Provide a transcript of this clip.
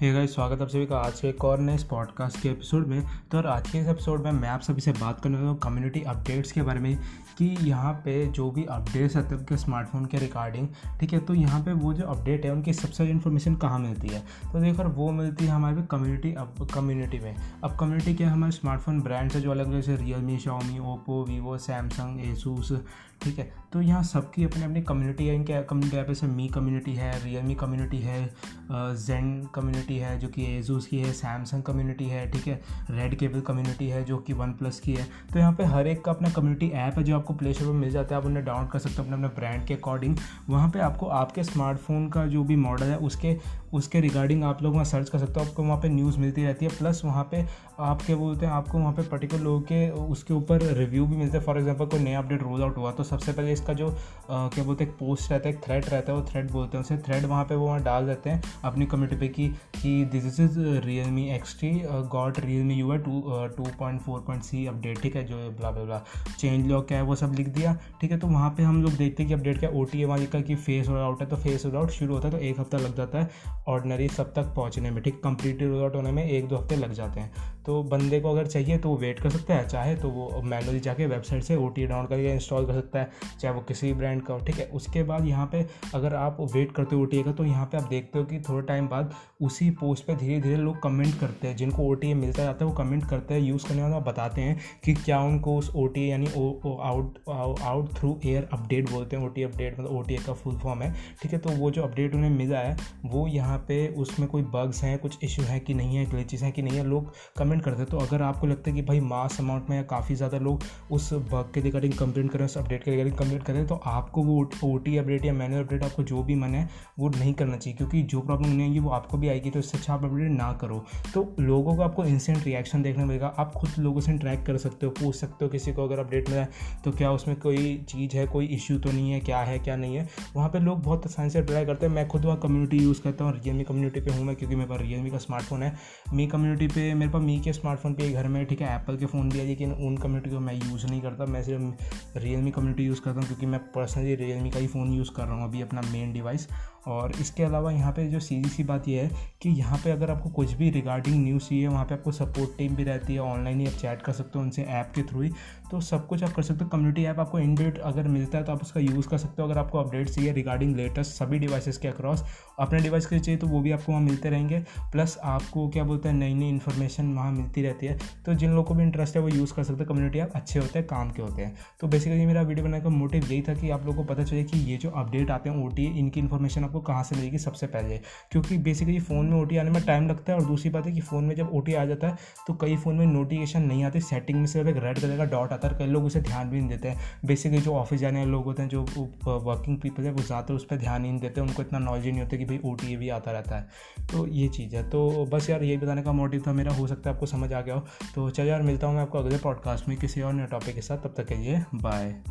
Hey guys स्वागत आप सभी का आज के एक और नए इस पॉडकास्ट के एपिसोड में। तो और आज के इस एपिसोड में मैं आप सभी से बात करने वाला हूँ कम्युनिटी अपडेट्स के बारे में कि यहाँ पे जो भी अपडेट्स आते हैं उनके स्मार्टफ़ोन के रिगार्डिंग ठीक है? तो यहाँ पे वो जो अपडेट है, उनकी सबसे ज़्यादा इन्फॉर्मेशन कहाँ मिलती है? तो देखो वो मिलती है हमारे कम्युनिटी अब कम्युनिटी में। अब कम्युनिटी क्या हमारे स्मार्टफ़ोन ब्रांड्स है जो अलग जैसे Realme Xiaomi Oppo Vivo Samsung Asus ठीक है? तो यहाँ सबकी अपनी अपनी कम्युनिटी है। इनके कम्युनिटी ऐप जैसे मी कम्युनिटी है रियल मी कम्युनिटी है जेन कम्युनिटी है, जो कि एजूस की है सैमसंग कम्युनिटी है, ठीक है? रेड केबल कम्युनिटी है, जो कि वन प्लस की है। तो यहाँ पे हर एक का अपना कम्युनिटी ऐप है, जो आपको प्ले स्टोर पर मिल जाता है। आप उन्हें डाउनलोड कर सकते हो अपने अपने ब्रांड के अकॉर्डिंग वहाँ पर आपको आपके स्मार्टफ़ोन का जो भी मॉडल है, उसके उसके रिगार्डिंग आप लोग वहाँ सर्च कर सकते हो। आपको वहाँ पे न्यूज़ मिलती रहती है। प्लस वहाँ पे आप क्या बोलते हैं, आपको वहाँ पे पर्टिकुलर लोगों के, उसके ऊपर रिव्यू भी मिलते हैं। फॉर एग्जांपल कोई नया अपडेट रोल आउट हुआ तो सबसे पहले इसका जो क्या बोलते हैं एक पोस्ट रहता है, एक थ्रेड रहता है, वो थ्रेड बोलते हैं उसे। थ्रेड वहाँ पर वो वहाँ डाल देते हैं अपनी कम्युनिटी पे कि कि this is Realme X T god Realme UI है two two point four point C update ठीक है, जो blah blah blah change log क्या है, वो सब लिख दिया, ठीक है तो वहाँ पे हम लोग देखते हैं कि अपडेट क्या ओ टी ए वहाँ का कि फेस रोल आउट है तो फेस रोल आउट शुरू होता है तो एक हफ़्ता लग जाता है ऑर्डनरी सब तक पहुँचने में, ठीक कम्प्लीटली रोल आउट होने में एक दो हफ़्ते लग जाते हैं। तो बंदे को अगर चाहिए तो वो वेट कर सकता है, चाहे तो वो मैनुअली जाके वेबसाइट से ओ डाउनलोड करके इंस्टॉल कर सकता है, चाहे वो किसी भी ब्रांड का हो, ठीक है? उसके बाद यहाँ पे अगर आप वेट करते हो ओटीए का तो यहाँ पे आप देखते हो कि थोड़े टाइम बाद उसी पोस्ट पे धीरे धीरे लोग कमेंट करते हैं। जिनको ओ मिलता जाता है, वो कमेंट करते हैं यूज़ करने वाला बताते हैं कि क्या उनको उस ओटीए यानी out out through air update बोलते हैं ओ अपडेट मतलब ओटीए का फुल फॉर्म है, ठीक है? तो वो जो अपडेट उन्हें मिला है, वो यहाँ पे उसमें कोई बग्स हैं, कुछ इशू है कि नहीं है ग्लिचेस हैं कि नहीं है, लोग कमेंट करते हैं तो अगर आपको लगता है कि भाई मास अमाउंट में काफ़ी ज़्यादा लोग उस बग के रिगार्डिंग कंप्लेंट करें, उस अपडेट के रिगार्डिंग कंप्लेंट करें तो आपको वो ओ टी अपडेट या मैनुअल अपडेट आपको जो भी मन है, वो नहीं करना चाहिए, क्योंकि जो प्रॉब्लम नहीं आएगी, वो आपको भी आएगी तो इससे अच्छा आप अपडेट ना करो। तो लोगों को आपको इंस्टेंट रिएक्शन देखने मिलेगा आप खुद लोगों से ट्रैक कर सकते हो, पूछ सकते हो, किसी को अगर अपडेट मिला है तो क्या उसमें कोई चीज़ है, कोई इश्यू तो नहीं है, क्या है, क्या नहीं है? वहाँ पर लोग बहुत आसानी से ट्राई करते हैं। मैं खुद वहाँ कम्युनिटी यूज़ करता हूँ रियलमी कम्युनिटी पर हूँ मैं, क्योंकि मेरे पास रियलमी का स्मार्टफ़ोन है। मी कम्युनिटी पे मेरे पास मी के स्मार्टफ़ोन पे घर में, ठीक है एप्पल के फ़ोन भी है, लेकिन उन कम्युनिटी को मैं यूज़ नहीं करता। मैं सिर्फ़ रियल मी कम्युनिटी यूज़ करता हूँ, क्योंकि मैं पर्सनली रियल मी का ही फ़ोन यूज़ कर रहा हूँ अभी अपना मेन डिवाइस और इसके अलावा यहाँ पे जो सीधी सी बात यह है कि यहाँ पे अगर आपको कुछ भी रिगार्डिंग न्यूज़ चाहिए, वहाँ पे आपको सपोर्ट टीम भी रहती है ऑनलाइन ही आप चैट कर सकते हो उनसे ऐप के थ्रू ही। तो सब कुछ आप कर सकते हो। कम्युनिटी ऐप आपको इनबिल्ट अगर मिलता है तो आप उसका यूज़ कर सकते हो। अगर आपको अपडेट चाहिए रिगार्डिंग लेटेस्ट सभी डिवाइसेस के अक्रॉस अपने डिवाइस के चाहिए तो वो भी आपको वहाँ मिलते रहेंगे। प्लस आपको क्या बोलते हैं नई नई इन्फॉर्मेशन वहाँ मिलती रहती है। तो जिन लोगों को भी इंटरेस्ट है, वो यूज़ कर सकते हैं। कम्युनिटी ऐप अच्छे होते हैं, काम के होते हैं। तो बेसिकली मेरा वीडियो बनाने का मोटिव यही था कि आप लोगों को पता चले कि ये जो अपडेट आते हैं ओ इनकी इन्फॉर्मेशन आपको कहाँ से मिलेगी सबसे पहले। क्योंकि बेसिकली फ़ोन में ओ आने में टाइम लगता है और दूसरी बात है कि फ़ोन में जब ओ आ जाता है तो कई फ़ोन में नोटिफिकेशन नहीं आती। सेटिंग में सिर्फ़ एक रेड कलर का डॉट आता है कई लोग उसे ध्यान भी नहीं देते हैं। बेसिकली जो ऑफ़िस जाने वाले लोग होते हैं, जो वर्किंग पीपल है, वो ज़्यादातर उस पर ध्यान ही नहीं देते। उनको इतना नॉलेज नहीं होता कि भाई ओटीए भी आता रहता है। तो ये चीज़ है। तो बस यार यही बताने का मोटिव था। मेरा हो सकता है आपको समझ आ गया हो। तो चलिए यार, मिलता हूँ मैं आपको अगले पॉडकास्ट में किसी और नए टॉपिक के साथ। तब तक के लिए बाय